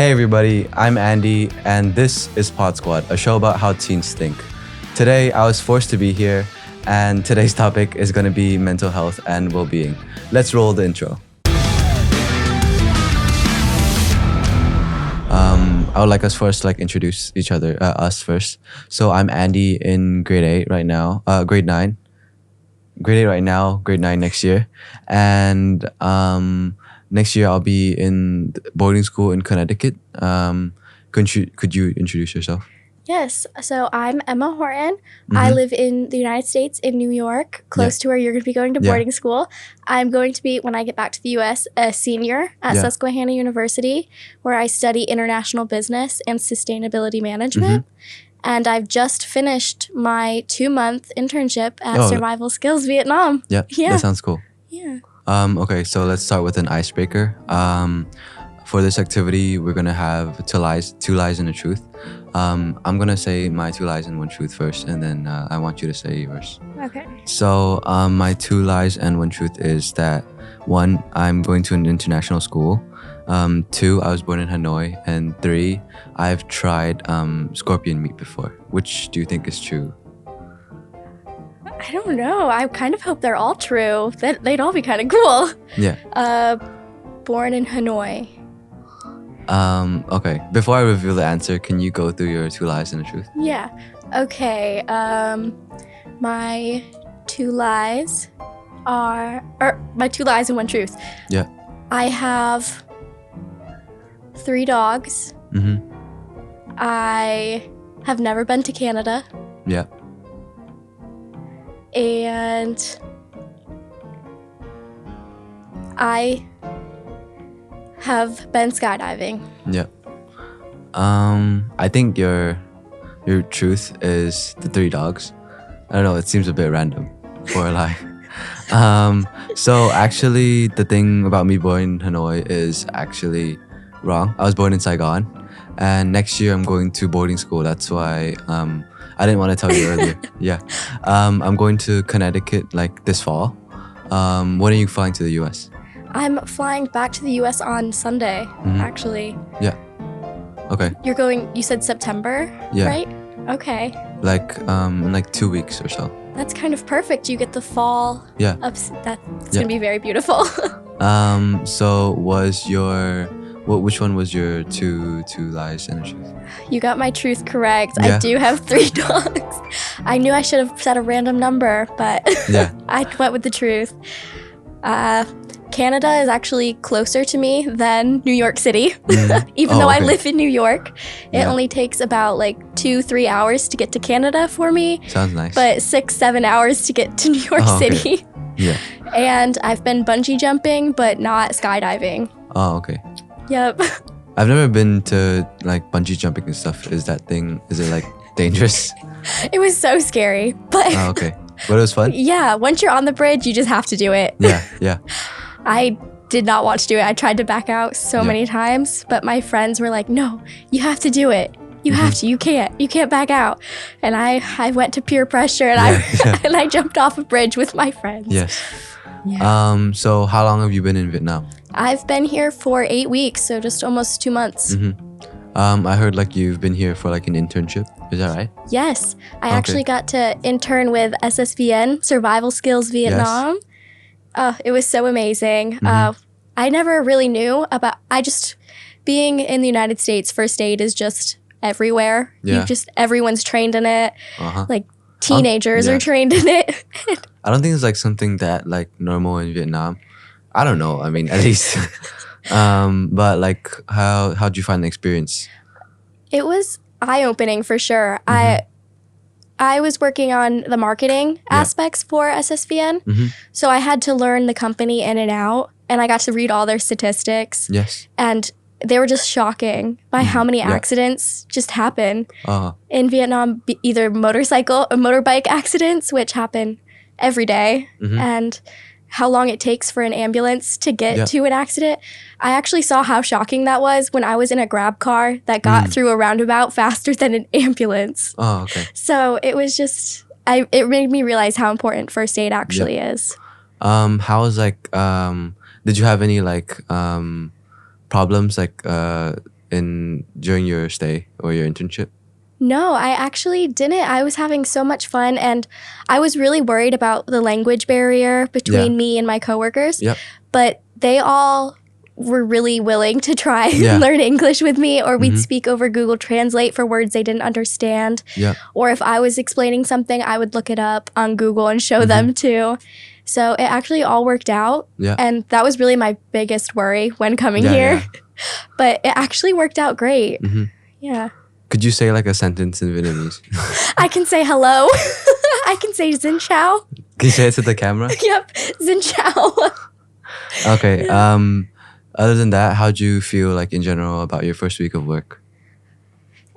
Hey everybody, I'm Andy, and this is Pod Squad, a show about how teens think. Today, I was forced to be here, and today's topic is going to be mental health and well being. Let's roll the intro. Um, I would like us first like introduce each other, uh, us first. So I'm Andy in grade eight right now, uh, grade nine, grade eight right now, grade nine next year, and um, next year I'll be in boarding school in Connecticut. Um, could you could you introduce yourself? Yes. So I'm Emma Horton. I Mhm. live in the United States in New York, close to where you're going to be going to Yeah. boarding school. I'm going to be, when I get back to the US, a senior at Yeah. Susquehanna University, where I study international business and sustainability management. Mm-hmm. And I've just finished my two month internship at Oh. Survival Skills Vietnam. Yeah, Yeah. that sounds cool. Yeah. Um, okay, so let's start with an icebreaker. Um, for this activity, we're gonna have two lies, two lies and a truth. Um, I'm gonna say my two lies and one truth first, and then uh, I want you to say yours. Okay. So um, my two lies and one truth is that one, I'm going to an international school. Um, two, I was born in Hanoi, and three, I've tried um, scorpion meat before. Which do you think is true? I don't know. I kind of hope they're all true. That they'd all be kind of cool. Yeah. Uh, born in Hanoi. Um, okay. Before I reveal the answer, can you go through your two lies and the truth? Yeah. Okay. Um, my two lies are, or my two lies and one truth. Yeah. I have three dogs. Mm-hmm. I have never been to Canada, Yeah. And I have been skydiving. Yeah. Um, I think your your truth is the three dogs. I don't know. It seems a bit random for a lie. Um, so actually, the thing about me born in Hanoi is actually wrong. I was born in Saigon, and next year I'm going to boarding school. That's why um, I didn't want to tell you earlier. Yeah, um, I'm going to Connecticut like this fall. Um, when are you flying to the U.S.? I'm flying back to the US on Sunday, Mhm. actually. Yeah. Okay, You're going, you said September, Yeah. right? Okay. like um, in like two weeks or so. That's kind of perfect. You get the fall. Yeah. Ups- that's Yeah. gonna be very beautiful. Um. So was your what? Which one was your two two lies and a truth? you got my truth correct. Yeah. I do have three dogs. I knew I should have said a random number, but Yeah. I went with the truth. Uh, Canada is actually closer to me than New York City. Mhm. Even Oh, though I okay. live in New York, it Yeah. only takes about like two, three hours to get to Canada for me, Sounds nice. but six, seven hours to get to New York Oh, okay. City. yeah. And I've been bungee jumping, but not skydiving. Oh, okay. Yep. I've never been to like bungee jumping and stuff. Is that thing? Is it like dangerous? it was so scary. But oh, okay. But it was fun. yeah, once you're on the bridge, you just have to do it. Yeah. Yeah. I did not want to do it. I tried to back out so Yeah. many times, but my friends were like, "No, you have to do it. You have Mm-hmm. to. You can't. You can't back out." And I I went to peer pressure and Yeah, I yeah. and I jumped off a bridge with my friends. Yes. Yeah. Um. So how long have you been in Vietnam? I've been here for 8 weeks, so just almost 2 months. Mm-hmm. Um. I heard like you've been here for like an internship. Is that right? Yes, I Okay. actually got to intern with SSVN, Survival Skills Vietnam. Uh, it was so amazing. Mm-hmm. Uh, I never really knew about. I just being in the United States, first aid is just everywhere. Yeah. You just everyone's trained in it. Uh huh. Like teenagers yeah. are trained in it. I don't think it's like something that like normal in Vietnam. I don't know. I mean, at least. um. But like, how how would you find the experience? it was eye opening for sure. I Mm-hmm. I was working on the marketing aspects for SSVN, Mhm. so I had to learn the company in and out, and I got to read all their statistics, Yes. and they were just shocking by how many Mm-hmm. Yeah. accidents just happen Uh. in Vietnam. Either motorcycle or motorbike accidents, which happen every day, Mhm. and how long it takes for an ambulance to get Yeah. to an accident. I actually saw how shocking that was when I was in a grab car that got Mm. through a roundabout faster than an ambulance. Oh. Okay. So it was just I it made me realize how important first aid actually is. Um. How was like um. Did you have any like um problems like uh in during your stay or your internship? No, I actually didn't. I was having so much fun and I was really worried about the language barrier between me and my coworkers. Yep. But they all were really willing to try Yeah. and learn English with me or we'd Mhm. speak over Google Translate for words they didn't understand. Yep. Or if I was explaining something, I would look it up on Google and show Mhm. them too. So it actually all worked out. Yeah. And that was really my biggest worry when coming Yeah, here. yeah. But it actually worked out great. hmm Yeah. Could you say like a sentence in Vietnamese? I can say hello. I can say Xin Chao. Can you say it to the camera? Yep, Xin Chao. Okay. Um, other than that, how do you feel like in general about your first week of work?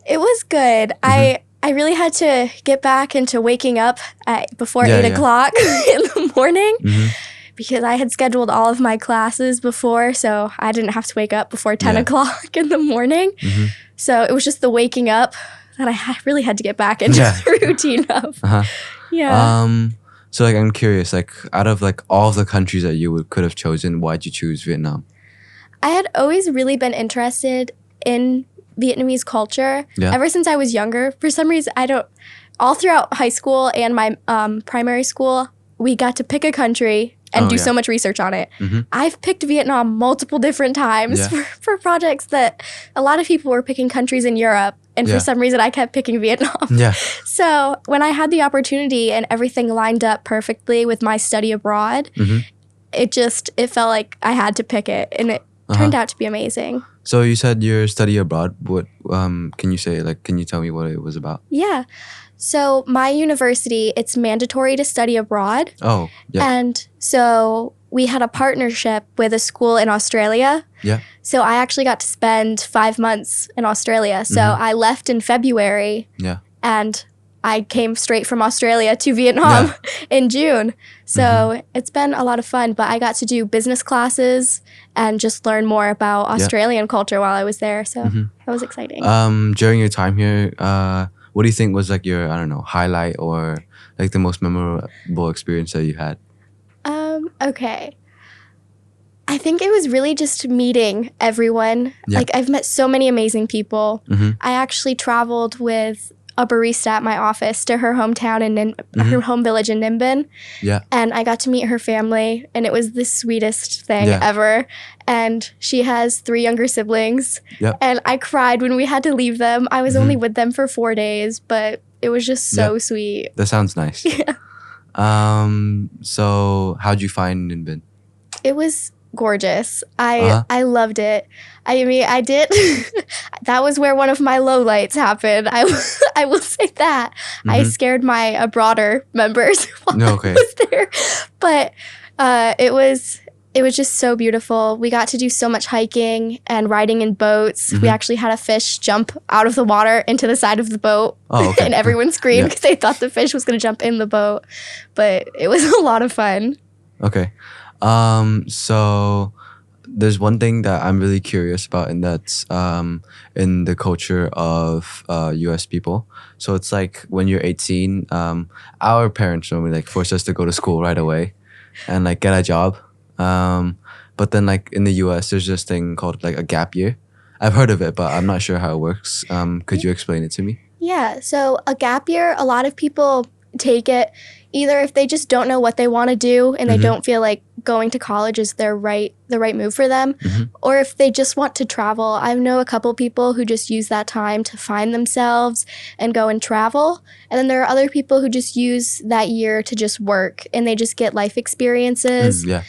it was good. I I really had to get back into waking up at before Yeah, eight yeah. o'clock in the morning hmm because I had scheduled all of my classes before, so I didn't have to wake up before ten Yeah. o'clock in the morning. hmm So it was just the waking up that I really had to get back into Yeah. the routine of. Uh-huh. Yeah. Um, so like I'm curious, like out of like all of the countries that you would could have chosen, why'd you choose Vietnam? I had always really been interested in Vietnamese culture Yeah. ever since I was younger. For some reason, I don't. All throughout high school and my um, primary school, we got to pick a country and Oh, do yeah. so much research on it. Mhm. I've picked Vietnam multiple different times Yeah. for, for projects that a lot of people were picking countries in Europe. And Yeah. for some reason, I kept picking Vietnam. Yeah. So when I had the opportunity and everything lined up perfectly with my study abroad, Mhm. it just it felt like I had to pick it, and it Uh-huh. turned out to be amazing. So you said your study abroad. What um can you say like can you tell me what it was about? Yeah. So my university, it's mandatory to study abroad, Oh, yeah. and so we had a partnership with a school in Australia. Yeah. So I actually got to spend five months in Australia. So Mhm. I left in February. Yeah. And I came straight from Australia to Vietnam in June. So Mm-hmm. it's been a lot of fun. But I got to do business classes and just learn more about Australian culture while I was there. So Mhm. that was exciting. Um, during your time here, uh, what do you think was like your I don't know highlight or like the most memorable experience that you had? Okay. I think it was really just meeting everyone. Yeah. Like I've met so many amazing people. Mhm. I actually traveled with a barista at my office to her hometown in Nin- Mhm. her home village in Ninh Bình. Yeah. And I got to meet her family and it was the sweetest thing Yeah. ever. And she has three younger siblings. Yep. And I cried when we had to leave them. I was Mhm. only with them for 4 days, but it was just so sweet. That sounds nice. Yeah. Um, so how'd you find Ninh It was gorgeous. I Uh-huh. I loved it. I mean, I did. that was where one of my lowlights happened. I I will say that I Mhm. scared my uh, broader members while No, I was there, but uh, it was it was just so beautiful. We got to do so much hiking and riding in boats. We Mhm. actually had a fish jump out of the water into the side of the boat, Oh, okay. and everyone screamed Yeah. because they thought the fish was going to jump in the boat. But it was a lot of fun. Okay. Um, so there's one thing that I'm really curious about, and that's um, in the culture of uh, US people. So it's like when you're 18, um, our parents normally like force us to go to school right away and like get a job. Um, but then like in the US, there's this thing called like a gap year. I've heard of it, but I'm not sure how it works. Um, could you explain it to me? Yeah. So a gap year, a lot of people take it either if they just don't know what they want to do and they Mhm. don't feel like going to college is their right the right move for them Mhm. or if they just want to travel. I know a couple people who just use that time to find themselves and go and travel. And then there are other people who just use that year to just work and they just get life experiences. Mm, yeah.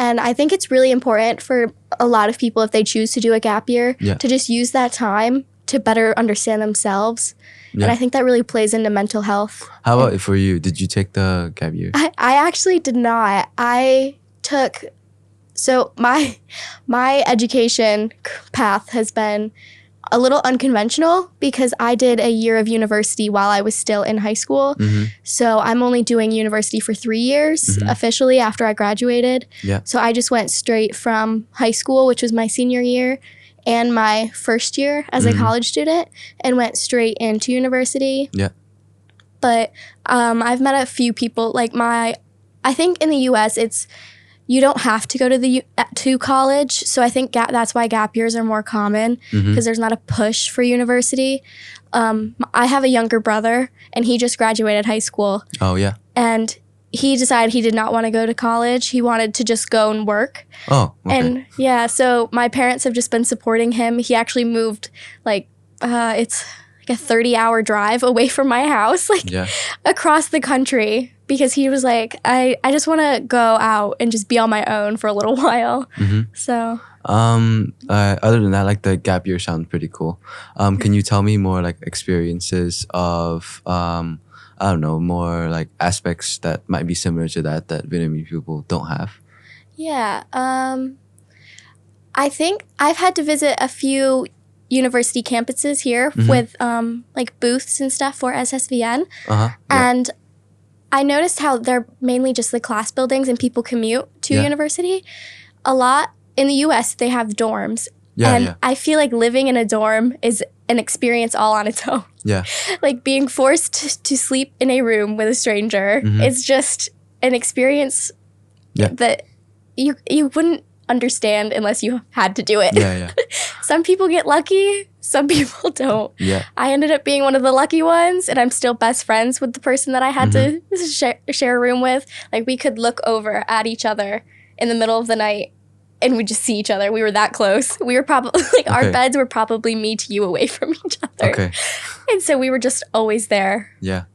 And I think it's really important for a lot of people if they choose to do a gap year Yeah. to just use that time to better understand themselves. And I think that really plays into mental health. How about it for you? Did you take the gap year? I, I actually did not. I took so my my education path has been a little unconventional because I did a year of university while I was still in high school. hmm So I'm only doing university for three years Mhm. officially after I graduated. Yeah. So I just went straight from high school, which was my senior year, and my first year as Mhm. a college student, and went straight into university. Yeah. But um, I've met a few people like my. I think in the U.S. it's you don't have to go to the uh, to college. So I think that's why gap years are more common because there's not a push for university. Um, I have a younger brother, and he just graduated high school, Oh yeah. and he decided he did not want to go to college. He wanted to just go and work. Oh. Okay. And yeah, so my parents have just been supporting him. He actually moved like uh, it's like a 30 hour drive away from my house, like yeah. across the country because he was like, I, I just want to go out and just be on my own for a little while. hmm So Um. Uh, other than that, like the gap year sounds pretty cool. Um. Can you tell me more like experiences of um. I don't know more like aspects that might be similar to that that Vietnamese people don't have. yeah, um, I think I've had to visit a few university campuses here Mhm. with um, like booths and stuff for SSVN. Uh huh. Yeah. And I noticed how they're mainly just the class buildings and people commute to Yeah. university. A lot in the US, they have dorms. Yeah. and. I feel like living in a dorm is an experience all on its own. Yeah. like being forced to sleep in a room with a stranger Mhm. is just an experience that you you wouldn't understand unless you had to do it. Yeah. Yeah. Some people get lucky, some people don't. Yeah. I ended up being one of the lucky ones, and I'm still best friends with the person that I had to mm-hmm. share, share a room with. Like, we could look over at each other in the middle of the night and we just see each other. We were that close. We were probably, like, Okay. our beds were probably me to you away from each other. Okay. And so we were just always there. Yeah.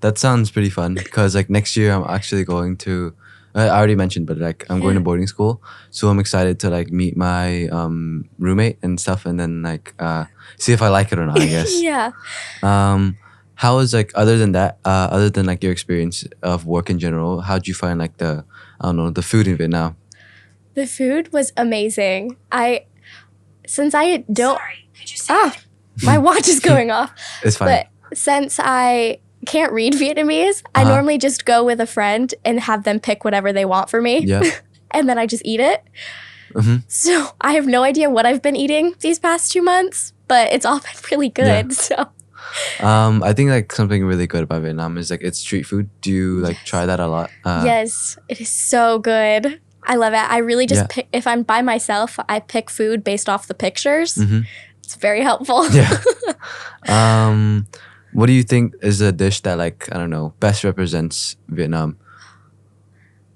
That sounds pretty fun because like next year I'm actually going to. I I already mentioned, but like I'm going to boarding school, so I'm excited to like meet my um, roommate and stuff, and then like uh, see if I like it or not. I guess. yeah. Um, how is like other than that, uh, other than like your experience of work in general, how'd you find like the I don't know the food in Vietnam? The food was amazing. I, since I don't, Sorry, could you say ah, my watch is going off. It's fine. But since I can't read Vietnamese, I Uh-huh. normally just go with a friend and have them pick whatever they want for me. yeah. And then I just eat it. hmm So I have no idea what I've been eating these past two months, but it's all been really good. So Um, I think like something really good about Vietnam is like its street food. Do you like Yes. try that a lot? Uh, yes, it is so good. I love it. I really just Yeah. pick if I'm by myself, I pick food based off the pictures. mhm. It's very helpful. Yeah. um, what do you think is a dish that like I don't know best represents Vietnam?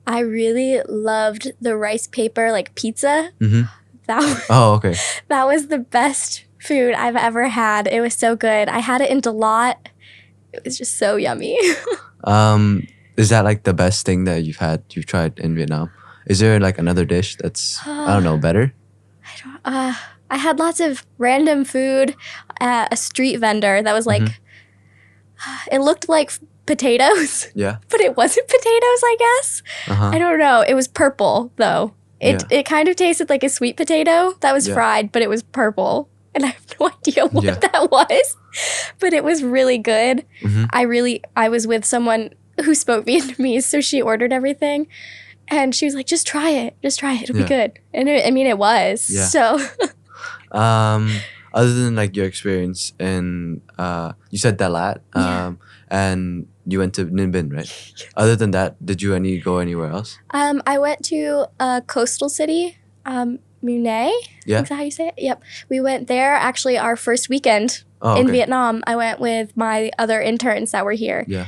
I really loved the rice paper like pizza. hmm That was, Oh, okay. that was the best food I've ever had. It was so good. I had it in Dalat. It was just so yummy. Um, is that like the best thing that you've had you've tried in Vietnam? Is there like another dish that's I don't know better? I don't. Uh, I had lots of random food at a street vendor that was like, it looked like potatoes, Yeah. but it wasn't potatoes, I guess. Uh huh. I don't know. It was purple though. It it kind of tasted like a sweet potato that was Yeah. fried, but it was purple. And I have no idea what Yeah. that was. But it was really good. Mhm. I really I was with someone who spoke Vietnamese, so she ordered everything. And she was like, just try it. Just try it. It'll Yeah. be good. And it, I mean, it was. Yeah. So, Um, other than like your experience in uh, you said Dalat, um, Yeah. and you went to Ninh Bình, right? Other than that, did you any go anywhere else? um, I went to a coastal city, um, Mune. Yeah. Is that how you say it? Yep. We went there actually our first weekend Oh, in okay. Vietnam. I went with my other interns that were here. Yeah.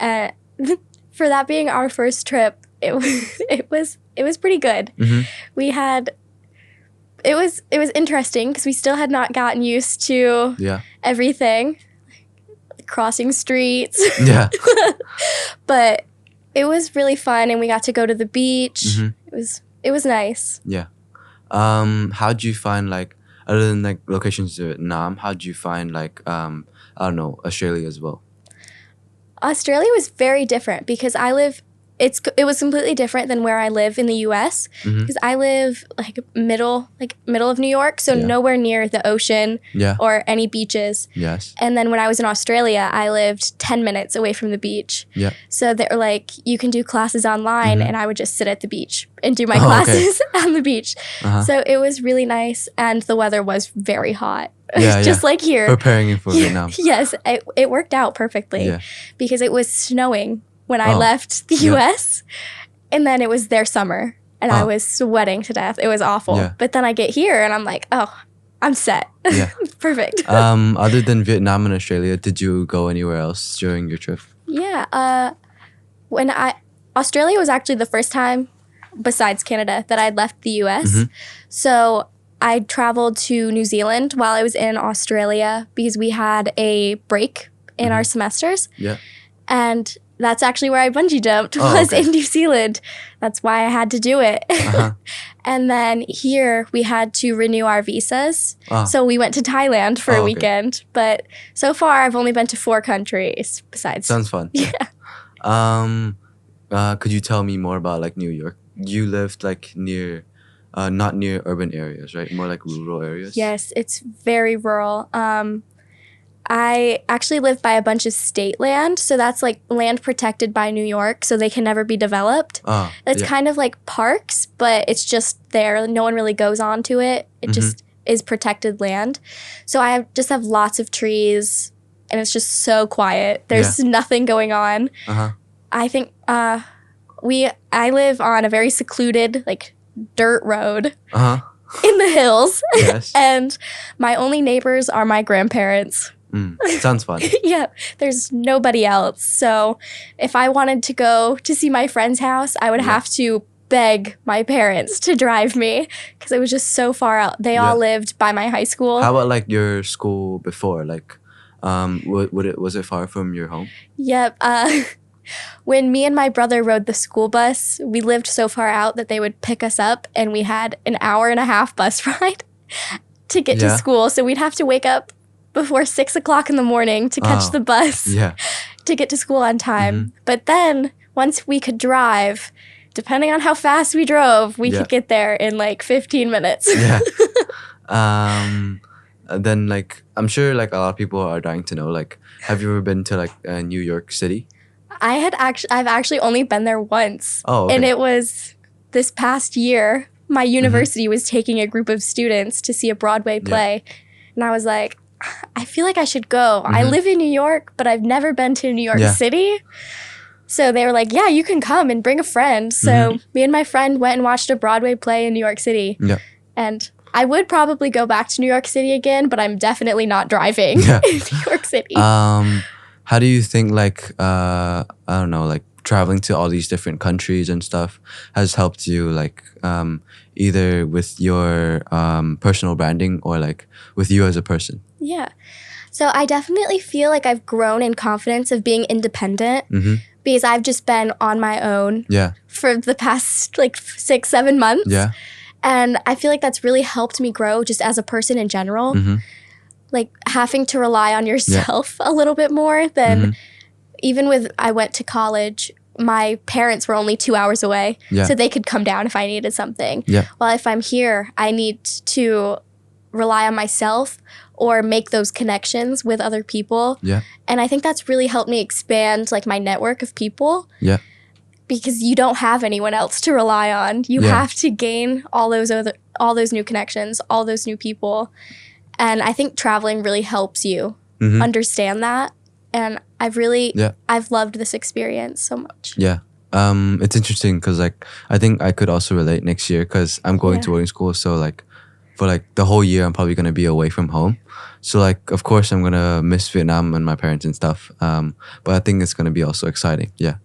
Uh, for that being our first trip, it was it was it was pretty good. Mhm. We had it was it was interesting because we still had not gotten used to Yeah. everything, crossing streets, Yeah. but it was really fun, and we got to go to the beach. Mhm. It was it was nice. Um, how do you find like other than like locations in Vietnam? How do you find like um I don't know Australia as well? Australia was very different because I live. It's it was completely different than where I live in the U.S. Mhm. because I live like middle like middle of New York, so Yeah. nowhere near the ocean Yeah. or any beaches. Yes. And then when I was in Australia, I lived ten minutes away from the beach. Yeah. So they were like, you can do classes online, Mhm. and I would just sit at the beach and do my Oh, okay. classes on the beach. Uh-huh. So it was really nice, and the weather was very hot, Yeah, just like here. Preparing for Yeah. Vietnam. Yes, it, it worked out perfectly Yeah. because it was snowing when I Oh, left the yeah. US and then it was their summer. and I Oh. was sweating to death. It was awful. Yeah. But then I get here and I'm like, oh, I'm set. Yeah. Perfect. Um, other than Vietnam and Australia, did you go anywhere else during your trip? yeah. Uh, when I Australia was actually the first time, besides Canada, that I'd left the U.S. Mhm. So I traveled to New Zealand while I was in Australia because we had a break in our semesters. Mm-hmm. Yeah. And that's actually where I bungee jumped Oh, was okay. in New Zealand. That's why I had to do it. Uh-huh. and then here we had to renew our visas. Ah. So we went to Thailand for Oh, a okay. weekend. But so far I've only been to four countries besides. Sounds fun. yeah. Um, uh, could you tell me more about like New York? You lived like near, uh, not near urban areas, right? More like rural areas. Yes, it's very rural. Um, I actually live by a bunch of state land, so that's like land protected by New York, so they can never be developed. Ah, It's yeah. kind of like parks, but it's just there. No one really goes on to it. It Mhm. just is protected land. So I have, just have lots of trees, and it's just so quiet. There's nothing going on. Uh-huh. I think uh, we I live on a very secluded like dirt road Uh-huh. in the hills. Yes. and my only neighbors are my grandparents. Mm, sounds fun. yeah, there's nobody else. So if I wanted to go to see my friend's house, I would Yeah. have to beg my parents to drive me because it was just so far out. They all lived by my high school. How about like your school before? Like, um, would, would it was it far from your home? Yep. Uh, when me and my brother rode the school bus, we lived so far out that they would pick us up, and we had an hour and a half bus ride to get to school. So we'd have to wake up before six o'clock in the morning to catch Oh. the bus Yeah. to get to school on time. Mm-hmm. But then once we could drive, depending on how fast we drove, we Yeah. could get there in like 15 minutes. Yeah. um, then like I'm sure like a lot of people are dying to know like, have you ever been to like uh, New York City? I had actually, I've actually only been there once. Oh, okay. And it was this past year, my university was taking a group of students to see a Broadway Mm-hmm. Yeah. play. And I was like, I feel like I should go. I Mhm. live in New York, but I've never been to New York Yeah. City. So they were like, Yeah, you can come and bring a friend. So me and my friend went and watched a Broadway play in New York City. Mm-hmm. Yeah. And I would probably go back to New York City again, but I'm definitely not driving Yeah. in New York City. Um, how do you think like uh I don't know like traveling to all these different countries and stuff has helped you like um either with your um personal branding or like with you as a person? Yeah. So I definitely feel like I've grown in confidence of being independent Mm-hmm. because I've just been on my own Yeah. for the past like six, seven months. Yeah. And I feel like that's really helped me grow just as a person in general. Mm-hmm. Like having to rely on yourself a little bit more than Mhm. even with I went to college, my parents were only two hours away. Yeah. So they could come down if I needed something. Yeah. While if I'm here, I need to rely on myself or make those connections with other people. Yeah. And I think that's really helped me expand like my network of people. Yeah. Because you don't have anyone else to rely on. You Yeah. have to gain all those other all those new connections, all those new people. And I think traveling really helps you Mhm. understand that. And I've really Yeah. I've loved this experience so much. Yeah. Um, it's interesting because like I think I could also relate next year because I'm going Yeah. to boarding school. So like for like the whole year, I'm probably gonna be away from home. So like of course I'm gonna miss Vietnam and my parents and stuff. Um, but I think it's gonna be also exciting. Yeah.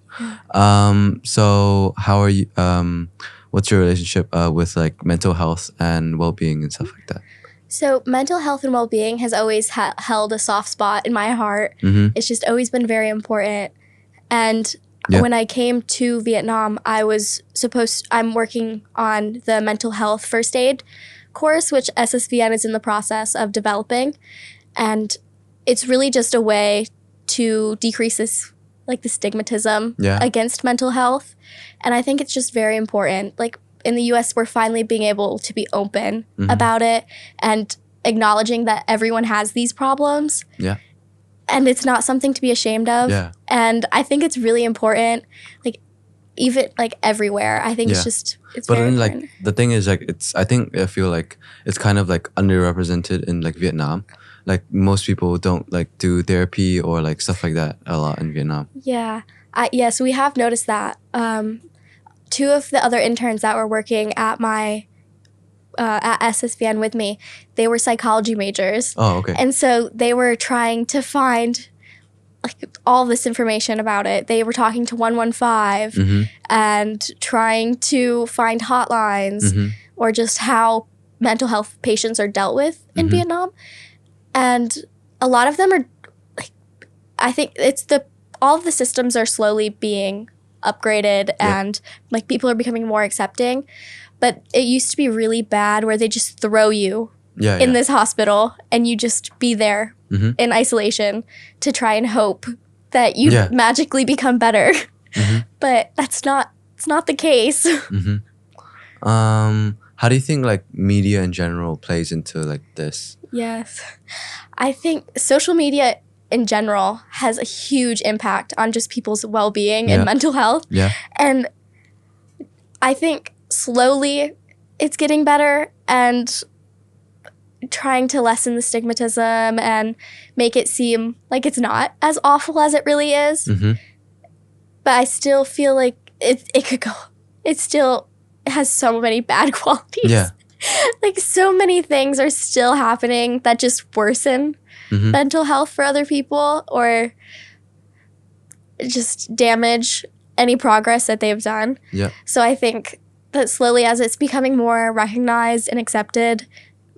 Um, so how are you? Um, what's your relationship uh, with like mental health and well being and stuff like that? So, mental health and well being has always ha- held a soft spot in my heart. Mm-hmm. It's just always been very important. And Yeah. when I came to Vietnam, I was supposed, I'm working on the mental health first aid course, which SSVN is in the process of developing. And it's really just a way to decrease this, like the stigmatism Yeah. against mental health. And I think it's just very important. Like in the US, we're finally being able to be open Mhm. about it and acknowledging that everyone has these problems. Yeah. And it's not something to be ashamed of. Yeah. And I think it's really important, like even like everywhere. I think Yeah. it's just it's But very then, like the thing is, like it's. I think I feel like it's kind of like underrepresented in like Vietnam. Like most people don't like do therapy or like stuff like that a lot in Vietnam. Yeah. I, yes, we have noticed that. Um, two of the other interns that were working at my uh, at SSVN with me, they were psychology majors. Oh, okay. And so they were trying to find like all this information about it. They were talking to 115 mm-hmm. and trying to find hotlines Mm-hmm. or just how mental health patients are dealt with in Mhm. Vietnam. And a lot of them are like I think it's the all of the systems are slowly being upgraded and like people are becoming more accepting. But it used to be really bad where they just throw you Yeah. in yeah. this hospital and you just be there Mhm. in isolation to try and hope that you Yeah. magically become better. Mhm. But that's not it's not the case. hmm Um, how do you think like media in general plays into like this? yes. I think social media in general has a huge impact on just people's well-being Yeah. and mental health. Yeah. And I think slowly it's getting better and trying to lessen the stigmatism and make it seem like it's not as awful as it really is. Mm-hmm. But I still feel like it, it could go, it still has so many bad qualities. Yeah. like so many things are still happening that just worsen Mhm. mental health for other people or just damage any progress that they've done. Yeah. So I think that slowly as it's becoming more recognized and accepted,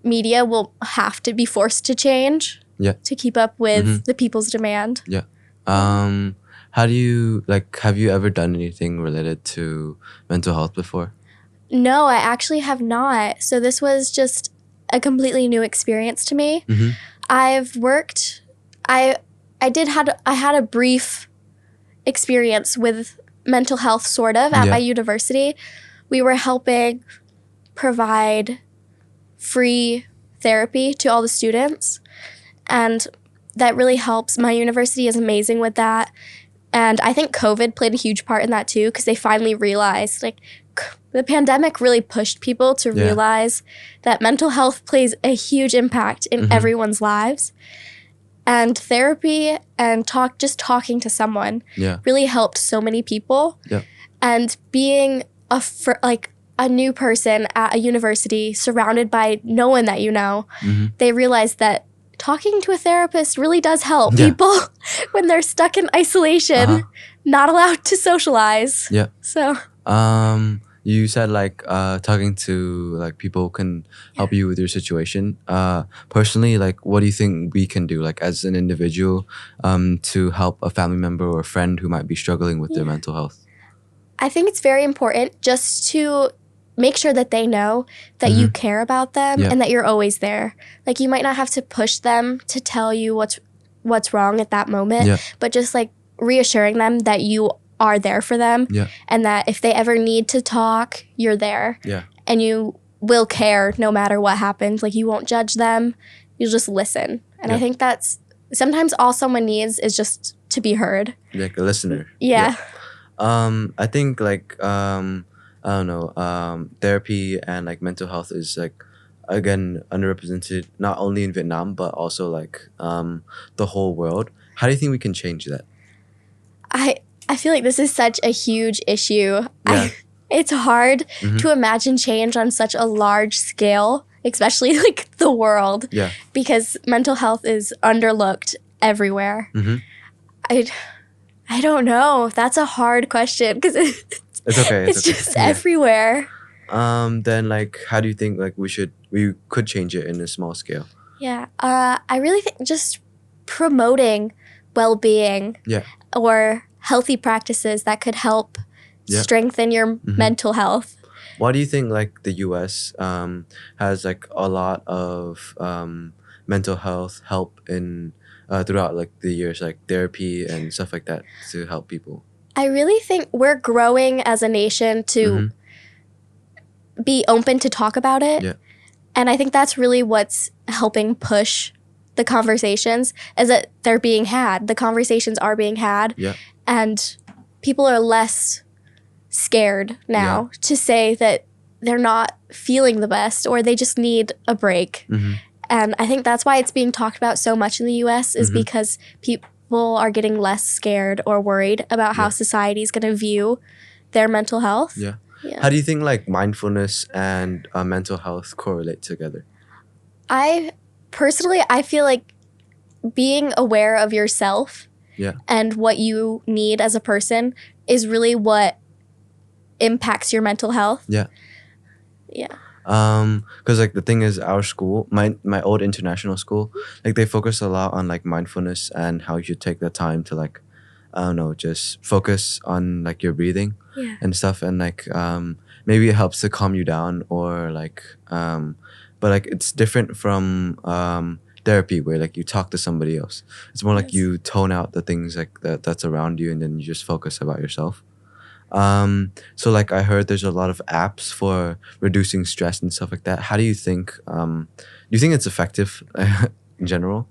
media will have to be forced to change Yeah. to keep up with Mhm. the people's demand. Um, how do you like? Have you ever done anything related to mental health before? No, I actually have not. So this was just a completely new experience to me. Mhm. I've worked I I did had I had a brief experience with mental health sort of at Yeah. my university. We were helping provide free therapy to all the students and that really helps. My university is amazing with that. And I think COVID played a huge part in that too because they finally realized like the pandemic really pushed people to Yeah. realize that mental health plays a huge impact in Mhm. everyone's lives. And therapy and talk just talking to someone Yeah. really helped so many people. Yep. And being a fir- like a new person at a university surrounded by no one that you know, hmm they realize that talking to a therapist really does help Yeah. people when they're stuck in isolation, Uh-huh. not allowed to socialize. Yeah. So, Um, you said like uh, talking to like people can help you with your situation. Uh, personally, like what do you think we can do, like as an individual, um, to help a family member or a friend who might be struggling with their mental health? I think it's very important just to make sure that they know that you care about them Mm-hmm. Yeah. and that you're always there. Like you might not have to push them to tell you what's what's wrong at that moment, Yeah. but just like reassuring them that you are there for them Yeah. and that if they ever need to talk, you're there. Yeah. And you will care no matter what happens. Like you won't judge them. You'll just listen. And I think that's sometimes all someone needs is just to be heard. Like a listener. Yeah. Um, I think like um, I don't know. Um, therapy and like mental health is like again underrepresented not only in Vietnam but also like um the whole world. How do you think we can change that? I I feel like this is such a huge issue. Yeah. I, it's hard Mhm. to imagine change on such a large scale, especially like the world, Yeah. because mental health is underlooked everywhere. Mhm. I I don't know. That's a hard question because it's, It's okay. It's, it's okay. just Yeah. everywhere. Um, then like, how do you think like we should we could change it in a small scale? Yeah. Uh, I really think just promoting well-being Yeah. or healthy practices that could help Yeah. strengthen your Mhm. mental health. Why do you think like the U.S. um has like a lot of um mental health help in uh, throughout like the years like therapy and stuff like that to help people? I really think we're growing as a nation to Mhm. be open to talk about it. Yeah. And I think that's really what's helping push the conversations is that they're being had. The conversations are being had. Yeah. And people are less scared now to say that they're not feeling the best or they just need a break. Mhm. And I think that's why it's being talked about so much in the US is Mhm. because people are getting less scared or worried about how Yeah. society is going to view their mental health. Yeah. Yeah. How do you think like mindfulness and uh, mental health correlate together? I personally, I feel like being aware of yourself Yeah. and what you need as a person is really what impacts your mental health. Yeah. Yeah. Um, because like the thing is, our school, my my old international school, like they focus a lot on like mindfulness and how you take the time to like, I don't know, just focus on like your breathing Yeah. and stuff, and like um maybe it helps to calm you down or like um, but like it's different from um therapy where like you talk to somebody else. It's more like you tone out the things like that that's around you, and then you just focus about yourself. Um, so like I heard there's a lot of apps for reducing stress and stuff like that. How do you think um do you think it's effective in general?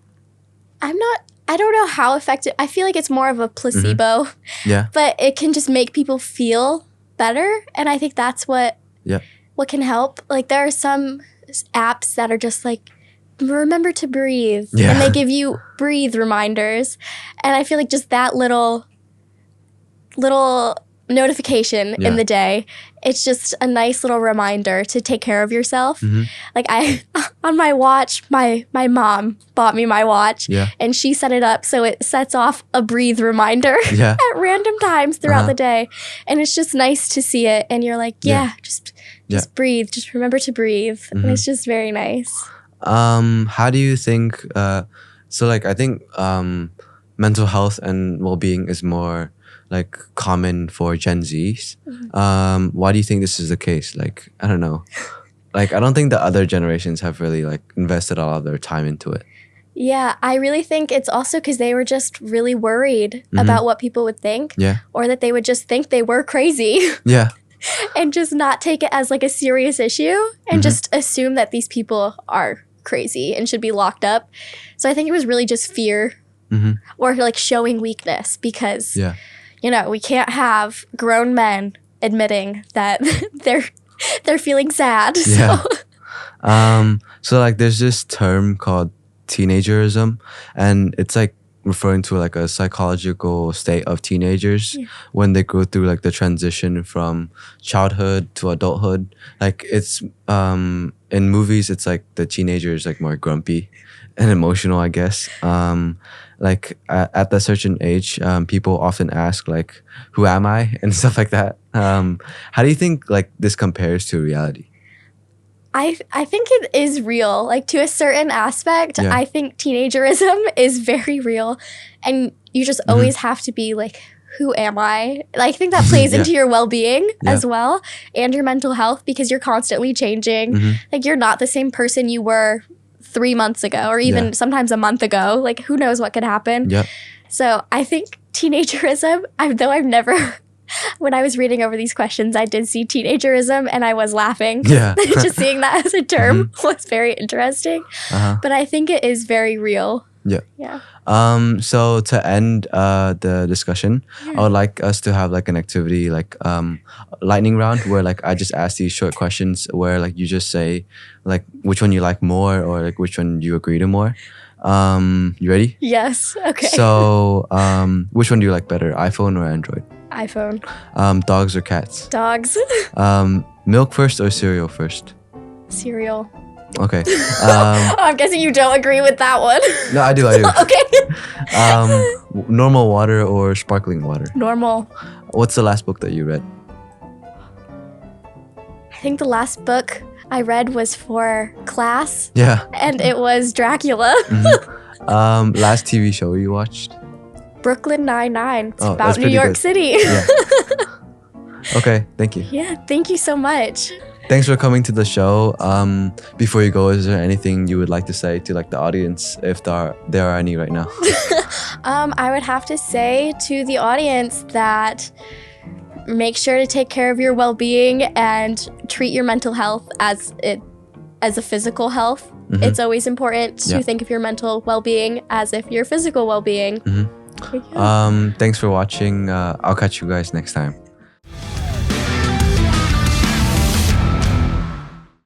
I'm not I don't know how effective I feel like it's more of a placebo. Yeah. But it can just make people feel better and I think that's what Yeah. what can help. Like there are some apps that are just like remember to breathe Yeah. and they give you breathe reminders and I feel like just that little little notification Yeah. in the day it's just a nice little reminder to take care of yourself Mhm. like i on my watch my my mom bought me my watch Yeah. and she set it up so it sets off a breathe reminder Yeah. at random times throughout Uh-huh. the day and it's just nice to see it and you're like Yeah. just just breathe just remember to breathe Mhm. and it's just very nice Um, how do you think uh so like I think um mental health and well-being is more like common for Gen Zs. Mhm. Um, why do you think this is the case? Like, I don't know. Like I don't think the other generations have really like invested a lot of their time into it. yeah i really think it's also because they were just really worried Mhm. about what people would think Yeah. or that they would just think they were crazy Yeah. and just not take it as like a serious issue and Mhm. just assume that these people are crazy and should be locked up. So I think it was really just fear Mhm. or like showing weakness because Yeah. You know, we can't have grown men admitting that they're they're feeling sad. Yeah. So Um, so like there's this term called teenagerism and it's like referring to like a psychological state of teenagers Yeah. when they go through like the transition from childhood to adulthood. Like it's um in movies it's like the teenager is like more grumpy and emotional, I guess. Um like at, at the certain age, um, people often ask like, "Who am I?" and stuff like that. Um, how do you think like this compares to reality? I I think it is real. Like to a certain aspect, Yeah. I think teenagerism is very real and you just Mhm. always have to be like who am I? Like, I think that plays Yeah. into your well-being Yeah. as well and your mental health because you're constantly changing. Mhm. Like you're not the same person you were 3 months ago or even Yeah. sometimes a month ago. Like who knows what could happen. Yeah. So, I think teenagerism, I, though I've never when I was reading over these questions, I did see teenagerism and I was laughing Yeah. just seeing that as a term was very interesting. uh-huh. But I think it is very real. Yeah. Yeah. Um, so to end uh, the discussion, I would like us to have like an activity like um, lightning round where like I just ask these short questions where like you just say like which one you like more or like which one you agree to more. Um, you ready? Yes. Okay. So um, which one do you like better, iPhone or Android? iPhone. Um, dogs or cats? Dogs. Um, milk first or cereal first? Cereal. Okay. Um, oh, I'm guessing you don't agree with that one. no, I do. I do. okay. Um, normal water or sparkling water? Normal. What's the last book that you read? I think the last book I read was for class Yeah. and it was Dracula. Mhm. um, last TV show you watched? Brooklyn Nine-Nine. It's Oh, about New York good. City. Yeah. Okay, thank you. yeah. Thank you so much. Thanks for coming to the show. Um, before you go, is there anything you would like to say to like the audience, if there are, there are any right now? Um, I would have to say to the audience that make sure to take care of your well-being and treat your mental health as it as a physical health. Mhm. It's always important to Yeah. think of your mental well-being as if your physical well-being. Mhm. Yeah. Um, thanks for watching. Uh, I'll catch you guys next time.